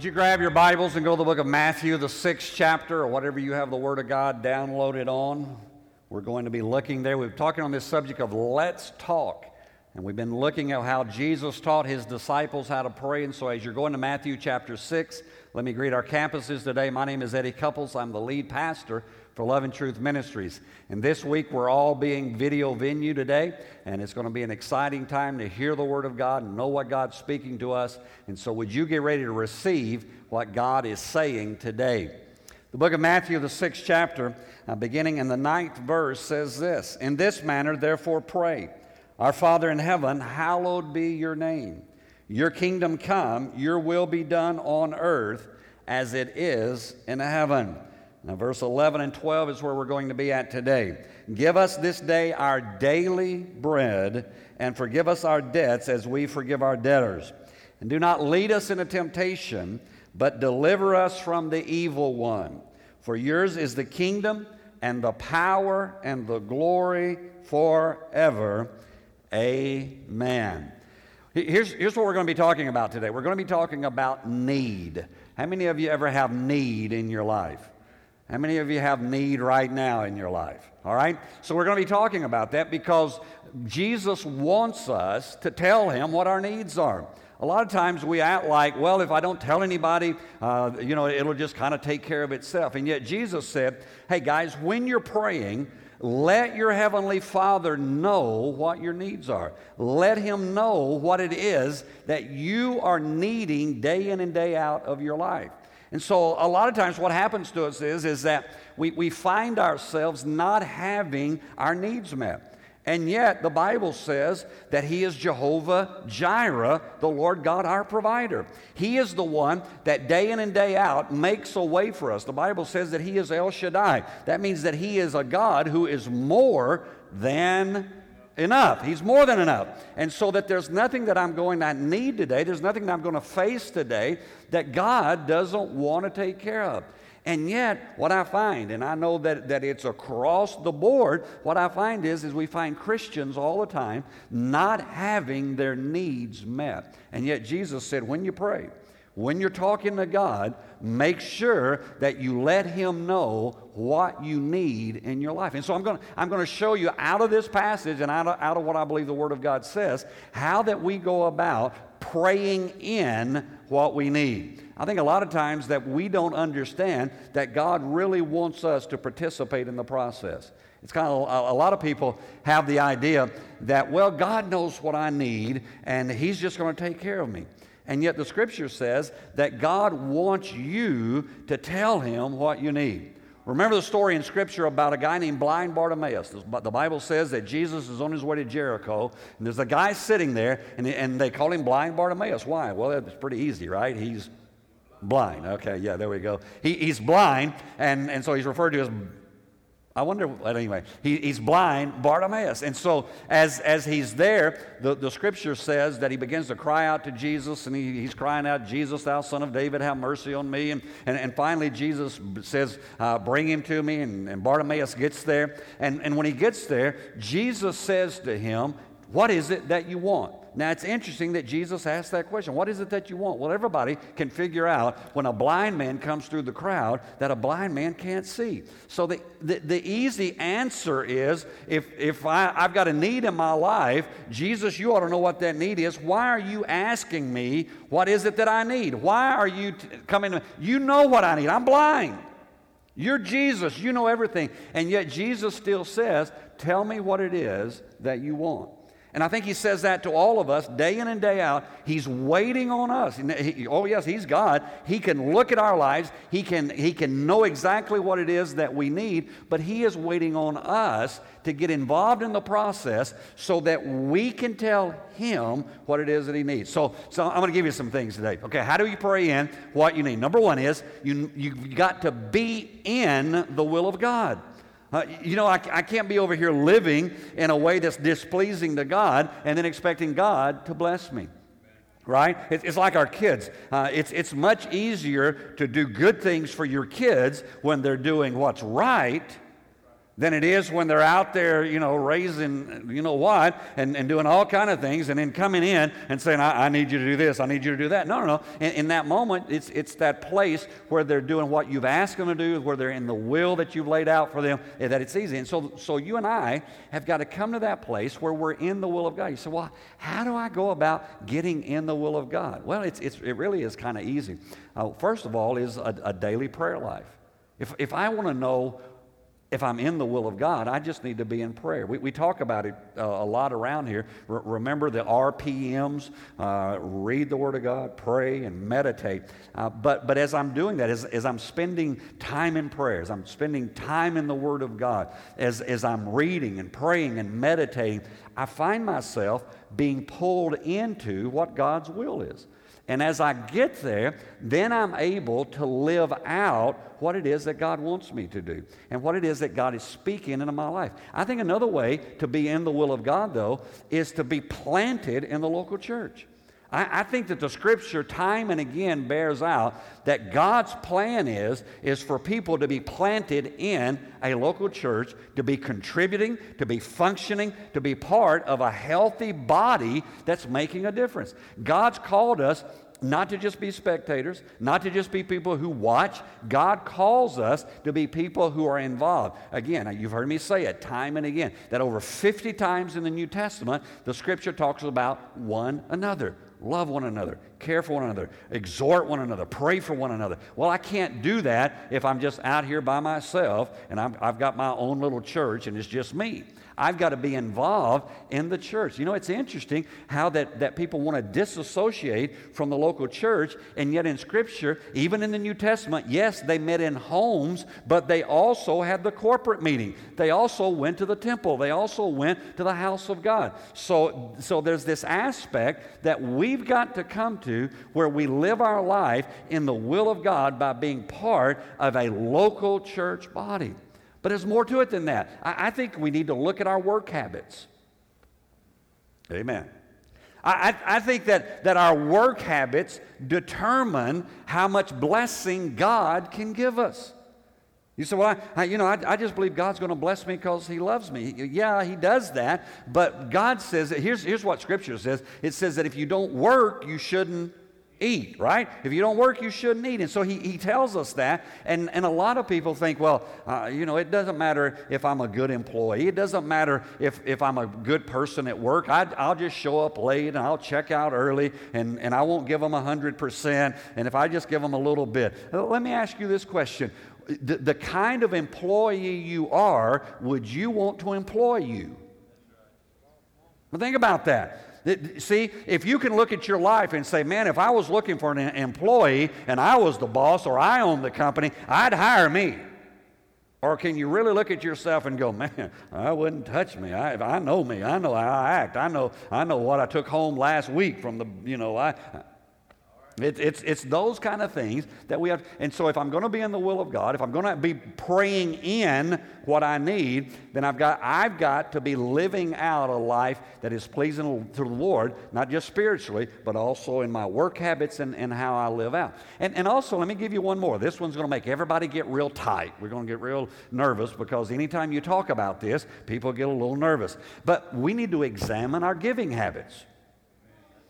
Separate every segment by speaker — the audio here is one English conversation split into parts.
Speaker 1: grab your Bibles and go to the book of Matthew, the sixth chapter, or whatever you have the Word of God downloaded on? We're going to be looking there. We've been talking on this subject of let's talk. And we've been looking at how Jesus taught his disciples how to pray. And so, as you're going to Matthew chapter 6, let me greet our campuses today. My name is Eddie Couples. I'm the lead pastor for Love and Truth Ministries. And this week we're all being video venue today, and it's going to be an exciting time to hear the Word of God and know what God's speaking to us. And so, would you get ready to receive what God is saying today? The book of Matthew, the sixth chapter, uh, beginning in the ninth verse, says this In this manner, therefore, pray Our Father in heaven, hallowed be your name. Your kingdom come, your will be done on earth as it is in heaven. Now, verse 11 and 12 is where we're going to be at today. Give us this day our daily bread, and forgive us our debts as we forgive our debtors. And do not lead us into temptation, but deliver us from the evil one. For yours is the kingdom, and the power, and the glory forever. Amen. Here's, here's what we're going to be talking about today. We're going to be talking about need. How many of you ever have need in your life? How many of you have need right now in your life? All right? So we're going to be talking about that because Jesus wants us to tell him what our needs are. A lot of times we act like, well, if I don't tell anybody, uh, you know, it'll just kind of take care of itself. And yet Jesus said, hey guys, when you're praying, let your heavenly Father know what your needs are. Let him know what it is that you are needing day in and day out of your life. And so a lot of times what happens to us is, is that we, we find ourselves not having our needs met. And yet the Bible says that He is Jehovah Jireh, the Lord God, our provider. He is the one that day in and day out makes a way for us. The Bible says that He is El Shaddai. That means that He is a God who is more than enough. He's more than enough. And so that there's nothing that I'm going to need today, there's nothing that I'm going to face today that God doesn't want to take care of. And yet, what I find, and I know that, that it's across the board, what I find is, is we find Christians all the time not having their needs met. And yet Jesus said, when you pray, when you're talking to God, make sure that you let Him know what you need in your life. And so I'm going to, I'm going to show you out of this passage and out of, out of what I believe the Word of God says, how that we go about praying in what we need. I think a lot of times that we don't understand that God really wants us to participate in the process. It's kind of a, lot of people have the idea that, well, God knows what I need and He's just going to take care of me. And yet the scripture says that God wants you to tell him what you need. Remember the story in scripture about a guy named blind Bartimaeus. The Bible says that Jesus is on his way to Jericho, and there's a guy sitting there, and, they call him blind Bartimaeus. Why? Well, it's pretty easy, right? He's blind. Okay, yeah, there we go. He, he's blind, and, and so he's referred to as I wonder, but anyway, he, he's blind, Bartimaeus. And so, as, as he's there, the, the scripture says that he begins to cry out to Jesus, and he, he's crying out, Jesus, thou son of David, have mercy on me. And, and, and finally, Jesus says, uh, Bring him to me. And, and Bartimaeus gets there. And, and when he gets there, Jesus says to him, What is it that you want? Now, it's interesting that Jesus asked that question. What is it that you want? Well, everybody can figure out when a blind man comes through the crowd that a blind man can't see. So, the, the, the easy answer is if, if I, I've got a need in my life, Jesus, you ought to know what that need is. Why are you asking me what is it that I need? Why are you t- coming to me? You know what I need. I'm blind. You're Jesus. You know everything. And yet, Jesus still says, Tell me what it is that you want. And I think he says that to all of us day in and day out. He's waiting on us. Oh, yes, he's God. He can look at our lives, he can, he can know exactly what it is that we need, but he is waiting on us to get involved in the process so that we can tell him what it is that he needs. So, so I'm going to give you some things today. Okay, how do you pray in what you need? Number one is you, you've got to be in the will of God. Uh, you know, I, I can't be over here living in a way that's displeasing to God and then expecting God to bless me right? It's like our kids. Uh, it's, it's much easier to do good things for your kids when they're doing what's right than it is when they're out there, you know, raising, you know what, and, and doing all kind of things, and then coming in and saying, I, I need you to do this, I need you to do that. No, no, no. In, in, that moment, it's, it's that place where they're doing what you've asked them to do, where they're in the will that you've laid out for them, eh, that it's easy. And so, so you and I have got to come to that place where we're in the will of God. You say, well, how do I go about getting in the will of God? Well, it's, it's, it really is kind of easy. Uh, first of all, is a, a daily prayer life. If, if I want to know if I'm in the will of God, I just need to be in prayer. We, we talk about it uh, a lot around here. R- remember the RPMs uh, read the Word of God, pray, and meditate. Uh, but, but as I'm doing that, as, as I'm spending time in prayer, as I'm spending time in the Word of God, as, as I'm reading and praying and meditating, I find myself being pulled into what God's will is. And as I get there, then I'm able to live out what it is that God wants me to do and what it is that God is speaking into my life. I think another way to be in the will of God, though, is to be planted in the local church. I, I think that the scripture time and again bears out that God's plan is, is for people to be planted in a local church, to be contributing, to be functioning, to be part of a healthy body that's making a difference. God's called us not to just be spectators, not to just be people who watch. God calls us to be people who are involved. Again, you've heard me say it time and again that over 50 times in the New Testament, the scripture talks about one another love one another, care for one another, exhort one another, pray for one another. Well, I can't do that if I'm just out here by myself and i have got my own little church and it's just me. I've got to be involved in the church. You know, it's interesting how that, that people want to disassociate from the local church, and yet in Scripture, even in the New Testament, yes, they met in homes, but they also had the corporate meeting. They also went to the temple. They also went to the house of God. So, so there's this aspect that we've got to come to where we live our life in the will of God by being part of a local church body. But there's more to it than that. I, I think we need to look at our work habits. Amen. I, I, I, think that, that our work habits determine how much blessing God can give us. You say, well, I, you know, I, I just believe God's going to bless me because He loves me. Yeah, He does that. But God says, that, here's, here's what Scripture says it says that if you don't work, you shouldn't eat, right? If you don't work, you shouldn't eat. And so he, he tells us that. And, and a lot of people think, well, uh, you know, it doesn't matter if I'm a good employee. It doesn't matter if, if I'm a good person at work. I, I'll just show up late and I'll check out early and, and I won't give them 100%. And if I just give them a little bit. Let me ask you this question. The, the kind of employee you are, would you want to employ you? Well, think about that. See, if you can look at your life and say, man, if I was looking for an employee and I was the boss or I owned the company, I'd hire me. Or can you really look at yourself and go, man, I wouldn't touch me. I, I know me. I know how I act. I know, I know what I took home last week from the, you know, I, it, it's, it's those kind of things that we have. And so, if I'm going to be in the will of God, if I'm going to be praying in what I need, then I've got, I've got to be living out a life that is pleasing to the Lord, not just spiritually, but also in my work habits and, and how I live out. And, and also, let me give you one more. This one's going to make everybody get real tight. We're going to get real nervous because anytime you talk about this, people get a little nervous. But we need to examine our giving habits.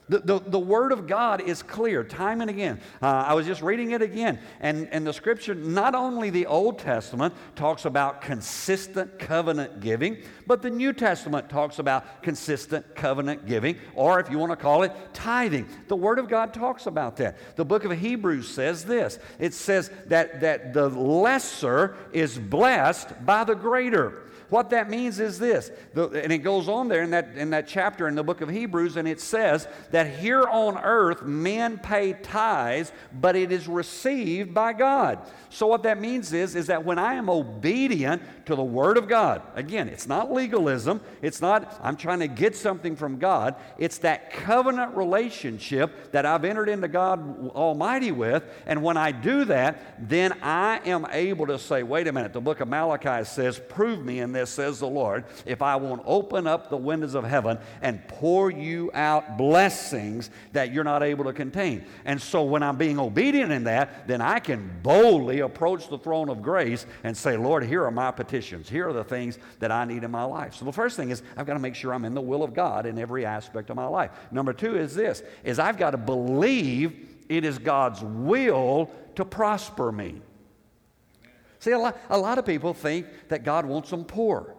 Speaker 1: The, the, the, Word of God is clear time and again. Uh, I was just reading it again. And, and the Scripture, not only the Old Testament talks about consistent covenant giving, but the New Testament talks about consistent covenant giving, or if you want to call it tithing. The Word of God talks about that. The book of Hebrews says this it says that, that the lesser is blessed by the greater. What that means is this, the, and it goes on there in that, in that chapter in the book of Hebrews, and it says that here on earth men pay tithes, but it is received by God. So what that means is, is that when I am obedient to the Word of God, again, it's not legalism, it's not I'm trying to get something from God, it's that covenant relationship that I've entered into God Almighty with, and when I do that, then I am able to say, wait a minute, the book of Malachi says, prove me in this, says the Lord, if I won't open up the windows of heaven and pour you out blessings that you're not able to contain. And so when I'm being obedient in that, then I can boldly approach the throne of grace and say, Lord, here are my petitions. Here are the things that I need in my life. So the first thing is I've got to make sure I'm in the will of God in every aspect of my life. Number two is this, is I've got to believe it is God's will to prosper me. See, a lot, a lot of people think that God wants them poor,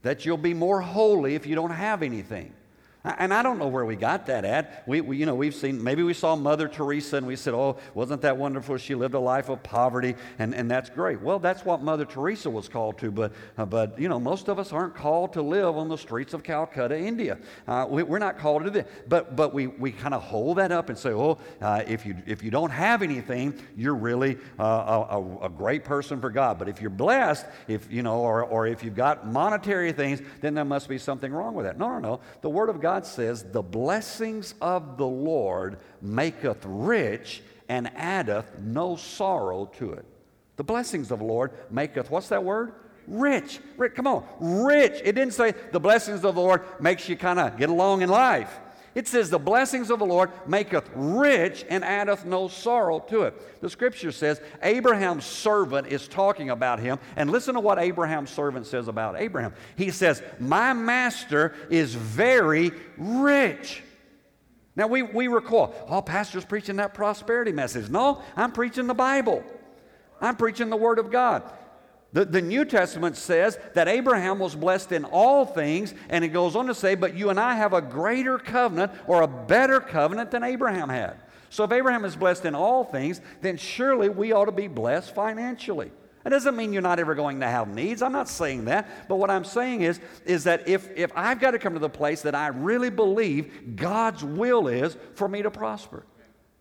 Speaker 1: that you'll be more holy if you don't have anything. And I don't know where we got that at. We, we, you know, we've seen, maybe we saw Mother Teresa and we said, oh, wasn't that wonderful? She lived a life of poverty, and, and that's great. Well, that's what Mother Teresa was called to, but, uh, but, you know, most of us aren't called to live on the streets of Calcutta, India. Uh, we, are not called to that. But, but we, we kind of hold that up and say, oh, uh, if, you, if you don't have anything, you're really uh, a, a, great person for God. But if you're blessed, if, you know, or, or if you've got monetary things, then there must be something wrong with that. No, no, no. The Word of God God says, The blessings of the Lord maketh rich and addeth no sorrow to it. The blessings of the Lord maketh, what's that word? Rich. rich. Come on, rich. It didn't say the blessings of the Lord makes you kind of get along in life. It says, The blessings of the Lord maketh rich and addeth no sorrow to it. The scripture says Abraham's servant is talking about him. And listen to what Abraham's servant says about Abraham. He says, My master is very rich. Now we, we recall, oh, pastor's preaching that prosperity message. No, I'm preaching the Bible. I'm preaching the Word of God. The, the New Testament says that Abraham was blessed in all things, and it goes on to say, But you and I have a greater covenant or a better covenant than Abraham had. So if Abraham is blessed in all things, then surely we ought to be blessed financially. That doesn't mean you're not ever going to have needs. I'm not saying that. But what I'm saying is, is that if, if I've got to come to the place that I really believe God's will is for me to prosper.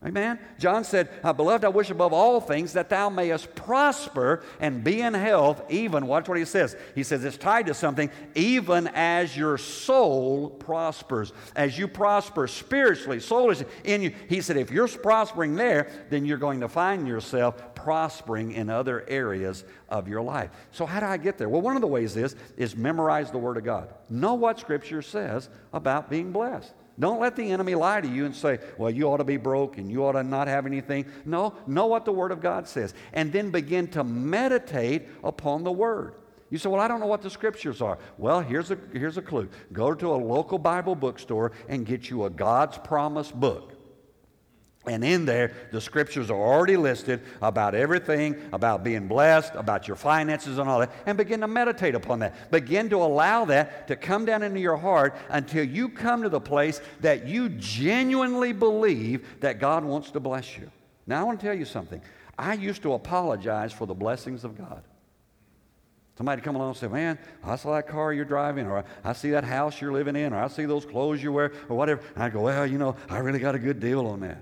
Speaker 1: Amen. John said, uh, Beloved, I wish above all things that thou mayest prosper and be in health, even, watch what he says. He says it's tied to something, even as your soul prospers. As you prosper spiritually, soulishly, in you. He said, if you're prospering there, then you're going to find yourself prospering in other areas of your life. So how do I get there? Well, one of the ways is, is memorize the Word of God. Know what Scripture says about being blessed. Don't let the enemy lie to you and say, well, you ought to be broke and you ought to not have anything. No, know what the Word of God says. And then begin to meditate upon the Word. You say, well, I don't know what the scriptures are. Well, here's a, here's a clue go to a local Bible bookstore and get you a God's promise book. And in there, the scriptures are already listed about everything, about being blessed, about your finances and all that, and begin to meditate upon that. Begin to allow that to come down into your heart until you come to the place that you genuinely believe that God wants to bless you. Now, I want to tell you something. I used to apologize for the blessings of God. Somebody come along and say, Man, I saw that car you're driving, or I see that house you're living in, or I see those clothes you wear, or whatever. And I go, Well, you know, I really got a good deal on that.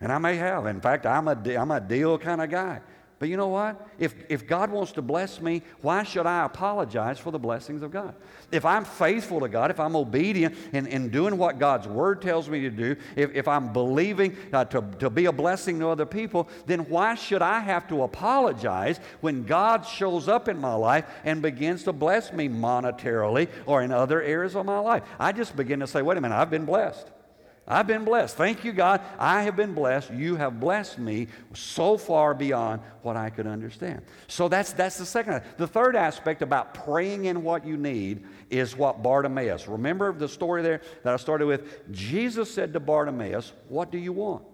Speaker 1: And I may have. In fact, I'm a, I'm a deal kind of guy. But you know what? If, if God wants to bless me, why should I apologize for the blessings of God? If I'm faithful to God, if I'm obedient in, in doing what God's Word tells me to do, if, if I'm believing uh, to, to be a blessing to other people, then why should I have to apologize when God shows up in my life and begins to bless me monetarily or in other areas of my life? I just begin to say, wait a minute, I've been blessed. I've been blessed. Thank you, God. I have been blessed. You have blessed me so far beyond what I could understand. So that's, that's the second. The third aspect about praying in what you need is what Bartimaeus. Remember the story there that I started with? Jesus said to Bartimaeus, What do you want?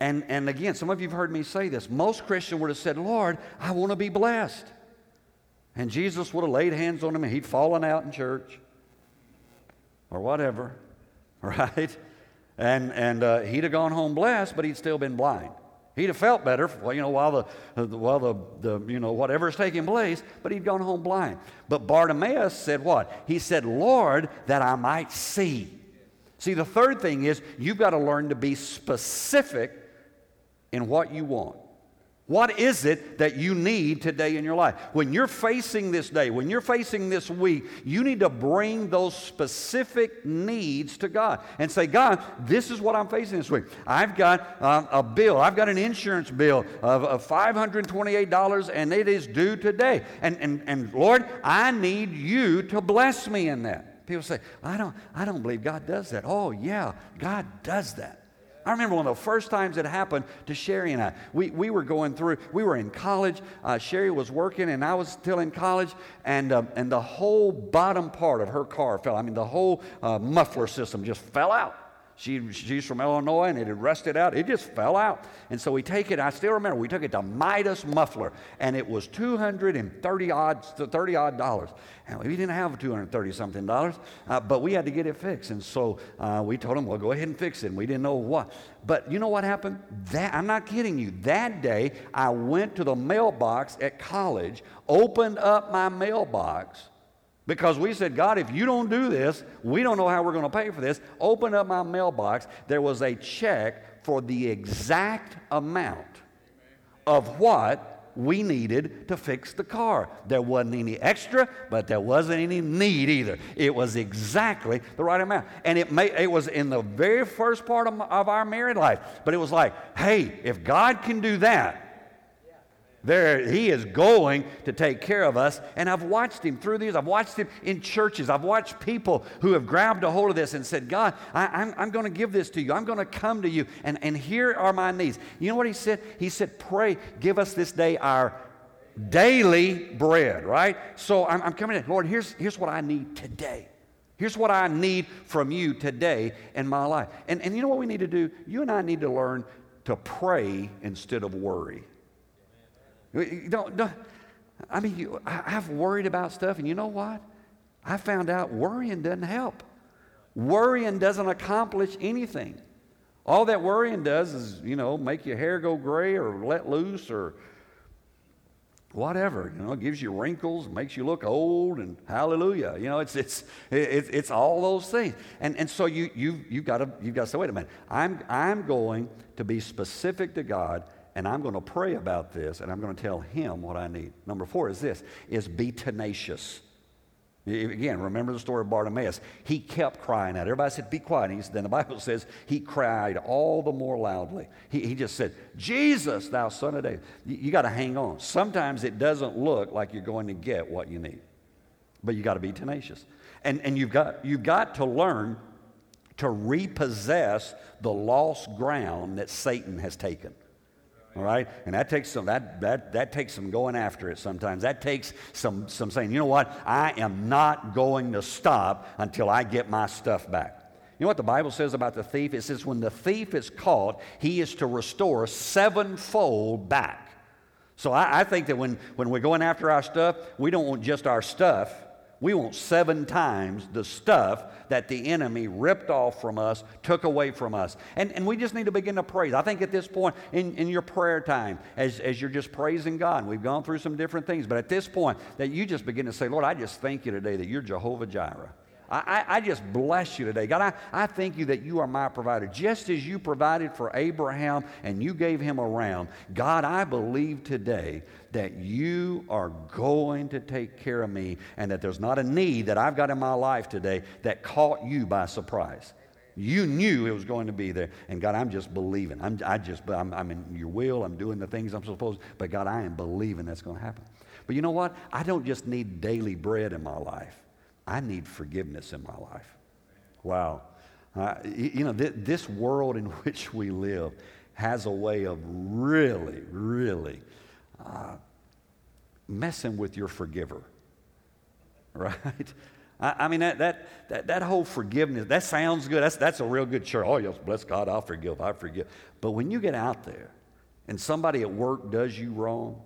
Speaker 1: And, and again, some of you have heard me say this. Most Christians would have said, Lord, I want to be blessed. And Jesus would have laid hands on him and he'd fallen out in church or whatever. Right? And, and uh, he'd have gone home blessed, but he'd still been blind. He'd have felt better, well, you know, while the, while the, the, you know, whatever is taking place, but he'd gone home blind. But Bartimaeus said what? He said, Lord, that I might see. See, the third thing is you've got to learn to be specific in what you want. What is it that you need today in your life? When you're facing this day, when you're facing this week, you need to bring those specific needs to God and say, God, this is what I'm facing this week. I've got um, a bill, I've got an insurance bill of, of $528, and it is due today. And, and, and Lord, I need you to bless me in that. People say, I don't, I don't believe God does that. Oh, yeah, God does that. I remember one of the first times it happened to Sherry and I. We, we were going through, we were in college. Uh, Sherry was working, and I was still in college, and, uh, and the whole bottom part of her car fell. I mean, the whole uh, muffler system just fell out. She, she's from Illinois and it had rusted out. It just fell out. And so we take it, I still remember, we took it to Midas Muffler and it was 230 odd, 30 odd dollars. And we didn't have 230 something dollars, uh, but we had to get it fixed. And so uh, we told them, well, go ahead and fix it. And we didn't know what. But you know what happened? That, I'm not kidding you. That day, I went to the mailbox at college, opened up my mailbox, because we said, God, if you don't do this, we don't know how we're going to pay for this. Open up my mailbox. There was a check for the exact amount of what we needed to fix the car. There wasn't any extra, but there wasn't any need either. It was exactly the right amount. And it, may, it was in the very first part of, of our married life. But it was like, hey, if God can do that, there, he is going to take care of us. And I've watched him through these. I've watched him in churches. I've watched people who have grabbed a hold of this and said, God, I, am I'm, I'm going to give this to you. I'm going to come to you. And, and here are my needs. You know what he said? He said, Pray, give us this day our daily bread, right? So I'm, I'm coming in. Lord, here's, here's what I need today. Here's what I need from you today in my life. And, and you know what we need to do? You and I need to learn to pray instead of worry. Don't, don't, I mean, you, I've worried about stuff, and you know what? I found out worrying doesn't help. Worrying doesn't accomplish anything. All that worrying does is, you know, make your hair go gray or let loose or whatever. You know, it gives you wrinkles, makes you look old, and hallelujah. You know, it's it's it's, it's all those things. And and so you you you've got to you've got to say, wait a minute. I'm I'm going to be specific to God and I'm going to pray about this and I'm going to tell him what I need. Number four is this is be tenacious. Again, remember the story of Bartimaeus. He kept crying out. Everybody said, Be quiet. He, then the Bible says he cried all the more loudly. He, he just said, Jesus, thou son of David. You, you got to hang on. Sometimes it doesn't look like you're going to get what you need, but you got to be tenacious. And, and you've, got, you've got to learn to repossess the lost ground that Satan has taken all right? And that takes some that that that takes some going after it sometimes. That takes some some saying you know what? I am not going to stop until i get my stuff back. You know what the bible says about the thief? It says when the thief is caught he is to restore sevenfold back. So i, I think that when when we're going after our stuff we don't want just our stuff we want seven times the stuff that the enemy ripped off from us, took away from us. And, and we just need to begin to praise. I think at this point in, in your prayer time, as, as you're just praising God, we've gone through some different things, but at this point, that you just begin to say, Lord, I just thank you today that you're Jehovah Jireh. I, I, just bless you today. God, I, I thank you that you are my provider. Just as you provided for Abraham and you gave him a ram, God, I believe today that you are going to take care of me and that there's not a need that I've got in my life today that caught you by surprise. You knew it was going to be there. And God, I'm just believing. I'm, I just, I'm, I'm in your will. I'm doing the things I'm supposed to. But God, I am believing that's going to happen. But you know what? I don't just need daily bread in my life. I need forgiveness in my life. Wow. Uh, you know, th- this world in which we live has a way of really, really uh, messing with your forgiver. Right? I, I mean, that, that, that, that whole forgiveness, that sounds good. That's, that's a real good church. Oh, yes, bless God, I'll forgive, I forgive. But when you get out there and somebody at work does you wrong,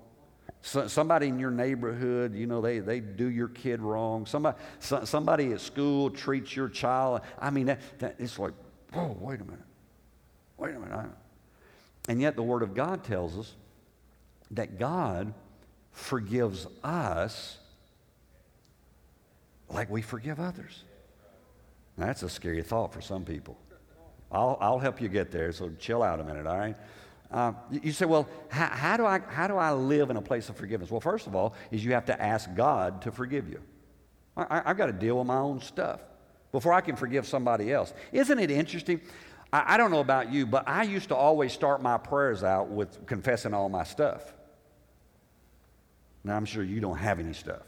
Speaker 1: so, somebody in your neighborhood, you know, they, they do your kid wrong. Somebody, so, somebody at school treats your child. I mean, that, that, it's like, oh, wait a minute. Wait a minute. And yet the Word of God tells us that God forgives us like we forgive others. Now, that's a scary thought for some people. I'll, I'll help you get there, so chill out a minute, all right? Uh, you say, well, how, how, do I, how do I live in a place of forgiveness? Well, first of all, is you have to ask God to forgive you. I, have got to deal with my own stuff before I can forgive somebody else. Isn't it interesting? I, I don't know about you, but I used to always start my prayers out with confessing all my stuff. Now, I'm sure you don't have any stuff.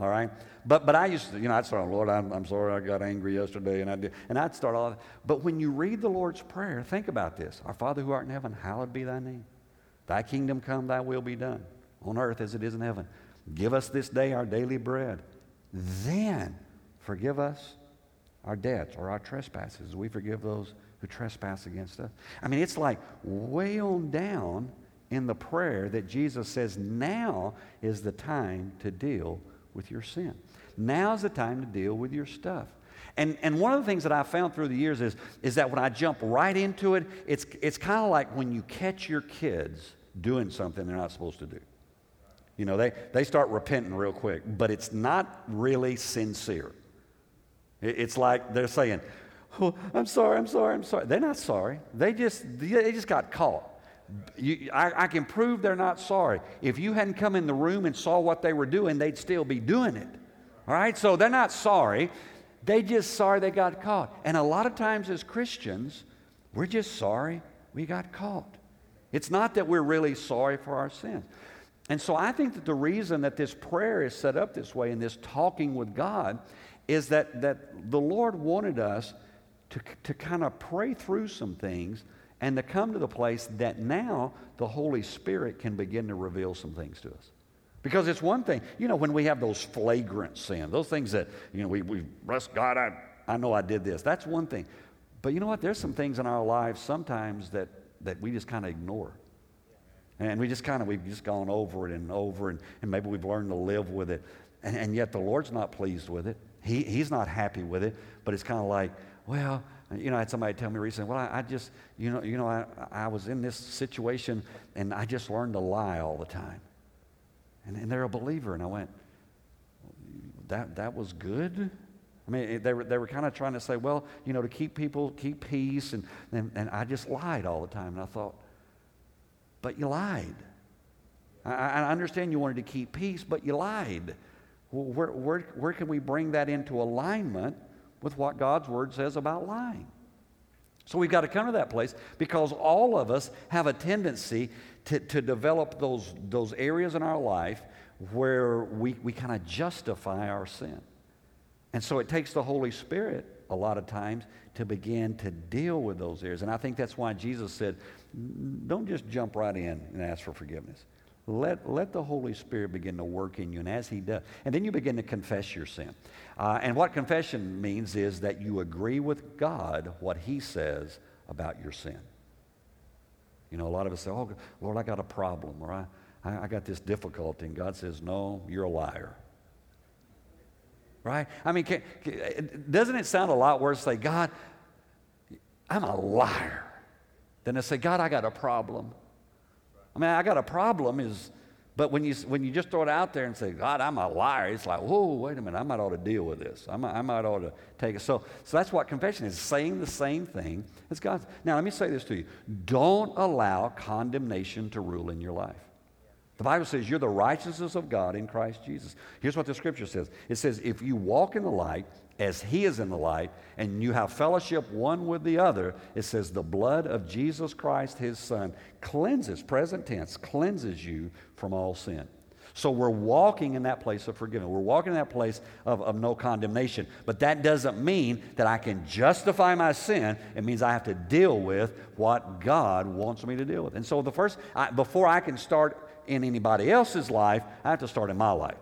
Speaker 1: All right? But, but I used to, you know, I'd start, Lord, I'm, I'm sorry I got angry yesterday, and I did. And I'd start all But when you read the Lord's Prayer, think about this Our Father who art in heaven, hallowed be thy name. Thy kingdom come, thy will be done, on earth as it is in heaven. Give us this day our daily bread. Then forgive us our debts or our trespasses. We forgive those who trespass against us. I mean, it's like way on down in the prayer that Jesus says, now is the time to deal with your sin. Now's the time to deal with your stuff. And, and one of the things that I found through the years is, is that when I jump right into it, it's, it's kind of like when you catch your kids doing something they're not supposed to do. You know, they, they start repenting real quick, but it's not really sincere. It's like they're saying, oh, I'm sorry, I'm sorry, I'm sorry. They're not sorry. They just, they just got caught. You, I, I, can prove they're not sorry. If you hadn't come in the room and saw what they were doing, they'd still be doing it. All right? So they're not sorry. They just sorry they got caught. And a lot of times as Christians, we're just sorry we got caught. It's not that we're really sorry for our sins. And so I think that the reason that this prayer is set up this way and this talking with God is that, that the Lord wanted us to, to kind of pray through some things and to come to the place that now the Holy Spirit can begin to reveal some things to us. Because it's one thing, you know, when we have those flagrant sins, those things that, you know, we, we bless God, I, I know I did this. That's one thing. But you know what? There's some things in our lives sometimes that, that we just kind of ignore. And we just kind of, we've just gone over it and over, and, and maybe we've learned to live with it. And, and yet the Lord's not pleased with it. He, he's not happy with it, but it's kind of like, well, you know, I had somebody tell me recently, well, I, I just, you know, you know, I, I was in this situation and I just learned to lie all the time. And, and they're a believer. And I went, that, that was good? I mean, they were, they were kind of trying to say, well, you know, to keep people, keep peace. And, and, and I just lied all the time. And I thought, but you lied. I, I understand you wanted to keep peace, but you lied. Well, where, where, where can we bring that into alignment with what God's Word says about lying? So we've got to come to that place because all of us have a tendency to, to develop those, those areas in our life where we, we kind of justify our sin. And so it takes the Holy Spirit a lot of times to begin to deal with those areas. And I think that's why Jesus said, don't just jump right in and ask for forgiveness. Let, let the Holy Spirit begin to work in you, and as He does, and then you begin to confess your sin. Uh, and what confession means is that you agree with God what He says about your sin. You know, a lot of us say, Oh, Lord, I got a problem, or I, I, I got this difficulty. And God says, No, you're a liar. Right? I mean, can, can, doesn't it sound a lot worse to say, God, I'm a liar, than to say, God, I got a problem. I mean, I got a problem is, but when you, when you just throw it out there and say, God, I'm a liar, it's like, whoa, wait a minute, I might ought to deal with this. I might, I might ought to take it. So, so that's what confession is, saying the same thing as God. Now, let me say this to you. Don't allow condemnation to rule in your life. The Bible says you're the righteousness of God in Christ Jesus. Here's what the scripture says it says, if you walk in the light as he is in the light, and you have fellowship one with the other, it says, the blood of Jesus Christ, his son, cleanses, present tense, cleanses you from all sin. So we're walking in that place of forgiveness. We're walking in that place of, of no condemnation. But that doesn't mean that I can justify my sin. It means I have to deal with what God wants me to deal with. And so the first, I, before I can start in anybody else's life, I have to start in my life.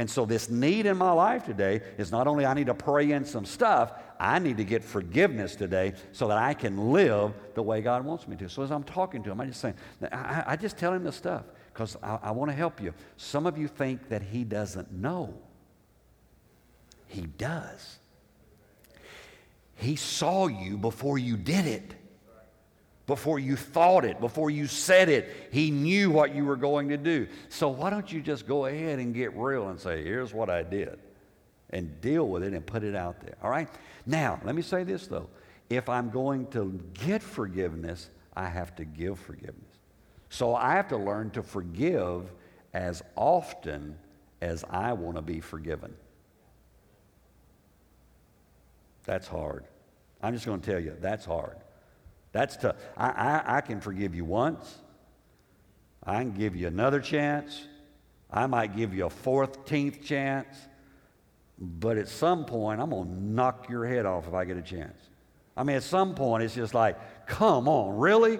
Speaker 1: And so, this need in my life today is not only I need to pray in some stuff, I need to get forgiveness today so that I can live the way God wants me to. So, as I'm talking to him, I just say, I, I just tell him the stuff because I, I want to help you. Some of you think that he doesn't know, he does. He saw you before you did it before you thought it, before you said it. He knew what you were going to do. So why don't you just go ahead and get real and say, here's what I did, and deal with it and put it out there. All right? Now, let me say this though. If I'm going to get forgiveness, I have to give forgiveness. So I have to learn to forgive as often as I want to be forgiven. That's hard. I'm just going to tell you, that's hard. That's tough. I, I, I can forgive you once. I can give you another chance. I might give you a fourteenth chance. But at some point, I'm going to knock your head off if I get a chance. I mean, at some point, it's just like, come on, really?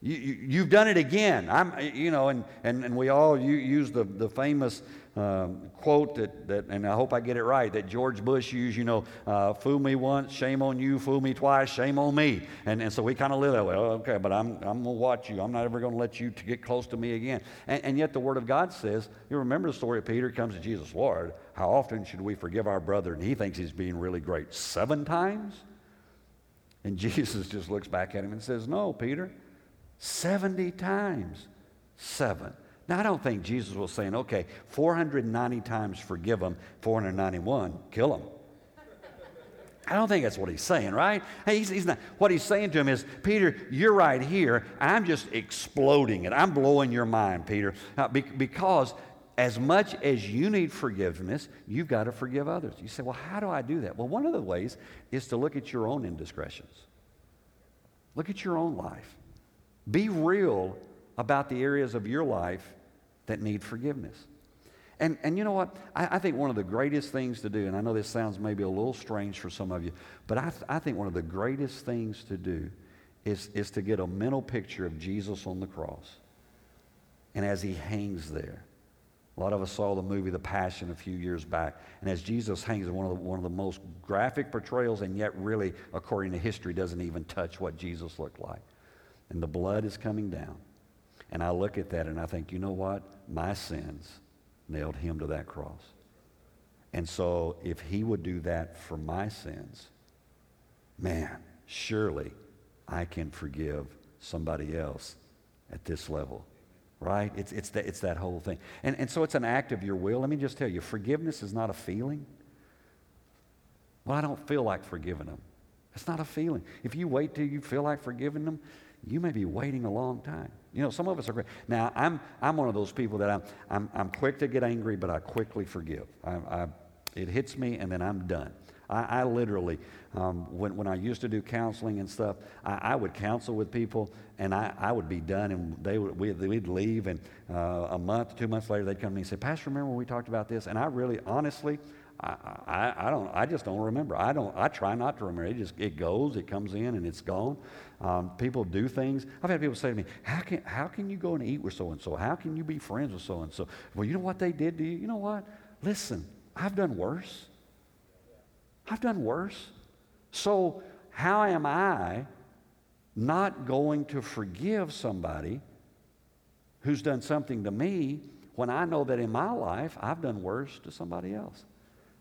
Speaker 1: You, have done it again. I'm, you know, and, and, and we all use the, the famous um, quote that, that, and I hope I get it right, that George Bush used, you know, uh, fool me once, shame on you, fool me twice, shame on me. And, and so we kind of live that way. Oh, okay, but I'm, I'm going to watch you. I'm not ever going to let you to get close to me again. And, and yet the Word of God says, you remember the story of Peter comes to Jesus, Lord, how often should we forgive our brother? And he thinks he's being really great. Seven times? And Jesus just looks back at him and says, No, Peter, 70 times seven. Now, I don't think Jesus was saying, okay, 490 times forgive them, 491, kill them. I don't think that's what he's saying, right? Hey, he's, he's, not. What he's saying to him is, Peter, you're right here. I'm just exploding it. I'm blowing your mind, Peter, uh, be, because as much as you need forgiveness, you've got to forgive others. You say, well, how do I do that? Well, one of the ways is to look at your own indiscretions. Look at your own life. Be real about the areas of your life that need forgiveness. And, and you know what? I, I, think one of the greatest things to do, and I know this sounds maybe a little strange for some of you, but I, I think one of the greatest things to do is, is to get a mental picture of Jesus on the cross. And as he hangs there, a lot of us saw the movie The Passion a few years back. And as Jesus hangs, one of the, one of the most graphic portrayals, and yet really, according to history, doesn't even touch what Jesus looked like. And the blood is coming down. And I look at that and I think, you know what? My sins nailed him to that cross. And so if he would do that for my sins, man, surely I can forgive somebody else at this level. Right? It's, it's, that, it's that whole thing. And, and so it's an act of your will. Let me just tell you forgiveness is not a feeling. Well, I don't feel like forgiving them. It's not a feeling. If you wait till you feel like forgiving them, you may be waiting a long time. You know, some of us are great. Now, I'm, I'm one of those people that I'm, I'm, I'm quick to get angry, but I quickly forgive. I, I, it hits me, and then I'm done. I, I literally, um, when, when I used to do counseling and stuff, I, I would counsel with people, and I, I would be done, and they would, we'd, we'd leave, and uh, a month, two months later, they'd come to me and say, Pastor, remember when we talked about this? And I really, honestly, I, I, I, don't I just don't remember. I don't I try not to remember. It just it goes, it comes in and it's gone. Um, people do things. I've had people say to me, How can how can you go and eat with so and so? How can you be friends with so and so? Well, you know what they did to you? You know what? Listen, I've done worse. I've done worse. So how am I not going to forgive somebody who's done something to me when I know that in my life I've done worse to somebody else?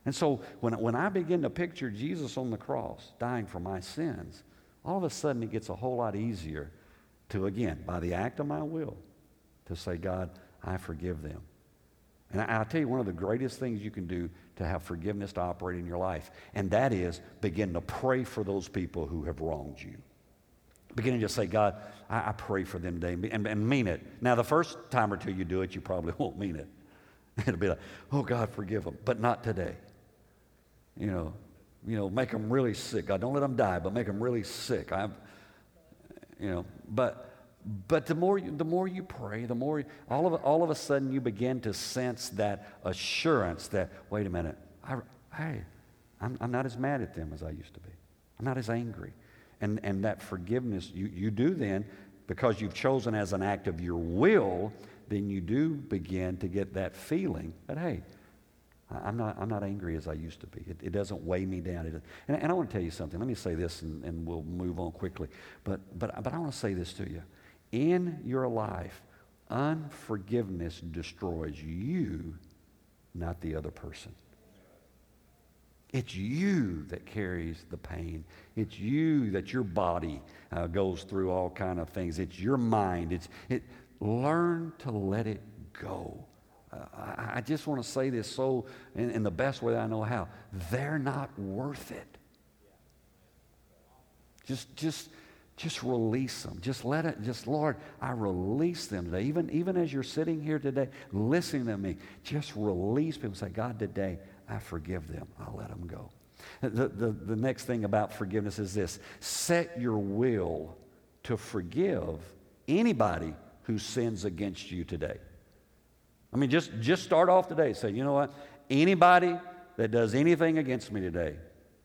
Speaker 1: And so when, when I begin to picture Jesus on the cross dying for my sins, all of a sudden it gets a whole lot easier to, again, by the act of my will, to say, God, I forgive them. And I, will tell you one of the greatest things you can do to have forgiveness to operate in your life, and that is begin to pray for those people who have wronged you. Begin to say, God, I, I pray for them today, and, and mean it. Now, the first time or two you do it, you probably won't mean it. It'll be like, oh, God, forgive them, but not today you know, you know, make them really sick. God, don't let them die, but make them really sick. I, you know, but but the more the more you pray, the more all of all of a sudden you begin to sense that assurance that wait a minute, I, hey, I'm, I'm not as mad at them as I used to be. I'm not as angry, and and that forgiveness you you do then because you've chosen as an act of your will. Then you do begin to get that feeling that hey, I'm not, I'm not angry as I used to be. It, it doesn't weigh me down. It, and, and, I want to tell you something. Let me say this and, and we'll move on quickly. But, but, but I want to say this to you. In your life, unforgiveness destroys you, not the other person. It's you that carries the pain. It's you that your body uh, goes through all kind of things. It's your mind. It's, it, learn to let it go. I, I just want to say this so in, in the best way I know how. They're not worth it. Just, just, Just release them. Just let it, just Lord, I release them today. Even, even as you're sitting here today, listening to me, just release people. Say, God, today, I forgive them. I'll let them go. The, the, the next thing about forgiveness is this set your will to forgive anybody who sins against you today. I mean, just, just start off today. Say, you know what? Anybody that does anything against me today,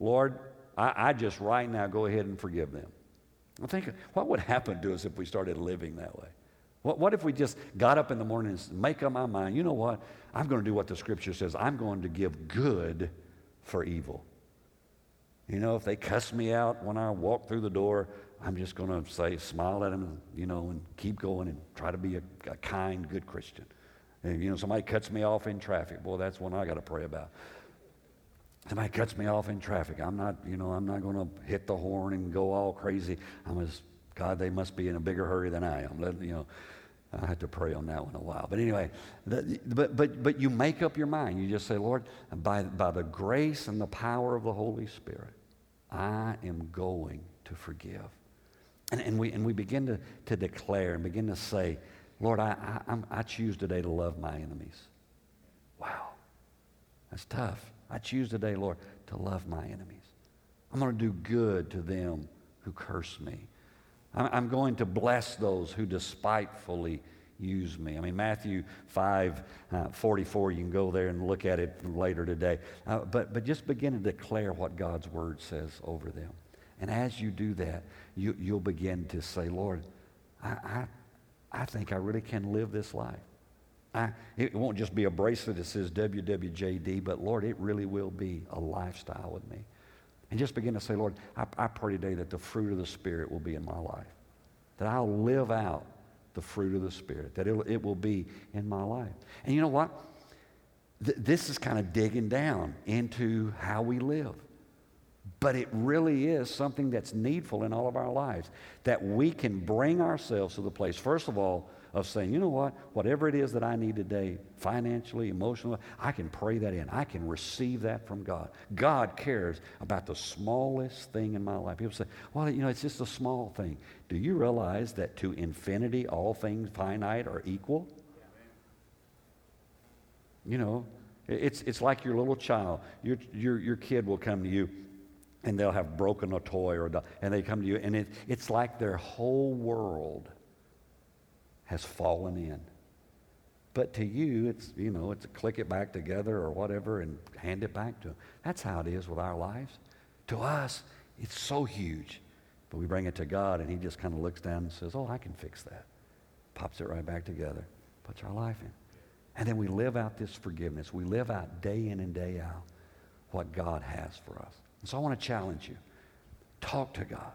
Speaker 1: Lord, I, I just right now go ahead and forgive them. I think, what would happen to us if we started living that way? What, what if we just got up in the morning and make up my mind, you know what? I'm going to do what the scripture says. I'm going to give good for evil. You know, if they cuss me out when I walk through the door, I'm just going to say, smile at them, you know, and keep going and try to be a, a kind, good Christian. And, you know, somebody cuts me off in traffic. Boy, that's one I got to pray about. Somebody cuts me off in traffic. I'm not, you know, I'm not going to hit the horn and go all crazy. I'm as, God, they must be in a bigger hurry than I am. Let, you know, I had to pray on that one a while. But anyway, the, but, but, but you make up your mind. You just say, Lord, by, by the grace and the power of the Holy Spirit, I am going to forgive. And, and, we, and we begin to, to declare and begin to say, Lord, I, I, I choose today to love my enemies. Wow, that's tough. I choose today, Lord, to love my enemies. I'm going to do good to them who curse me. I'm going to bless those who despitefully use me. I mean, Matthew 5 uh, 44, you can go there and look at it later today. Uh, but, but just begin to declare what God's word says over them. And as you do that, you, you'll begin to say, Lord, I, I, I think I really can live this life. I, it won't just be a bracelet that says WWJD, but Lord, it really will be a lifestyle with me. And just begin to say, Lord, I, I pray today that the fruit of the Spirit will be in my life, that I'll live out the fruit of the Spirit, that it, it will be in my life. And you know what? Th- this is kind of digging down into how we live. But it really is something that's needful in all of our lives that we can bring ourselves to the place, first of all, of saying, you know what, whatever it is that I need today, financially, emotionally, I can pray that in. I can receive that from God. God cares about the smallest thing in my life. People say, well, you know, it's just a small thing. Do you realize that to infinity, all things finite are equal? You know, it's, it's like your little child. Your, your, your kid will come to you and they'll have broken a toy or and they come to you and it, it's like their whole world has fallen in. But to you, it's, you know, it's a click it back together or whatever and hand it back to them. That's how it is with our lives. To us, it's so huge. But we bring it to God and He just kind of looks down and says, Oh, I can fix that. Pops it right back together, puts our life in. And then we live out this forgiveness. We live out day in and day out what God has for us. And so I want to challenge you talk to God.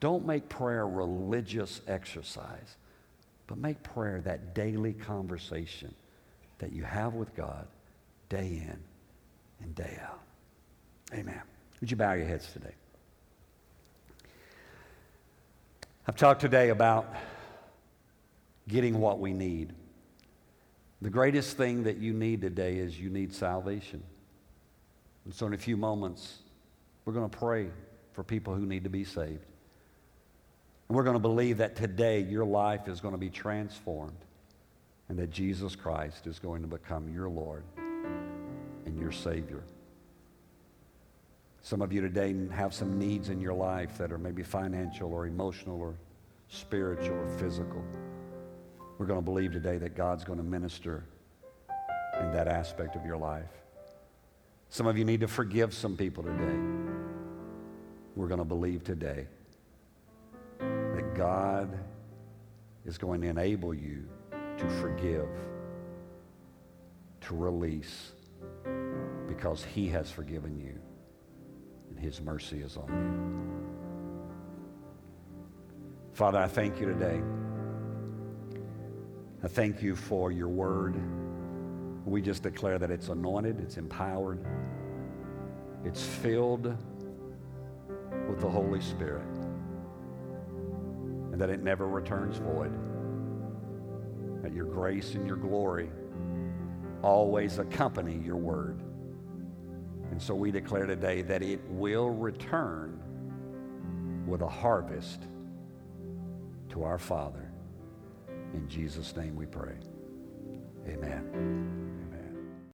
Speaker 1: Don't make prayer religious exercise. But make prayer that daily conversation that you have with God day in and day out. Amen. Would you bow your heads today? I've talked today about getting what we need. The greatest thing that you need today is you need salvation. And so, in a few moments, we're going to pray for people who need to be saved. And we're going to believe that today your life is going to be transformed and that Jesus Christ is going to become your Lord and your Savior. Some of you today have some needs in your life that are maybe financial or emotional or spiritual or physical. We're going to believe today that God's going to minister in that aspect of your life. Some of you need to forgive some people today. We're going to believe today that God is going to enable you to forgive, to release, because He has forgiven you and His mercy is on you. Father, I thank you today. I thank you for your word. We just declare that it's anointed, it's empowered, it's filled with the Holy Spirit and that it never returns void. That your grace and your glory always accompany your word. And so we declare today that it will return with a harvest to our Father. In Jesus' name we pray. Amen.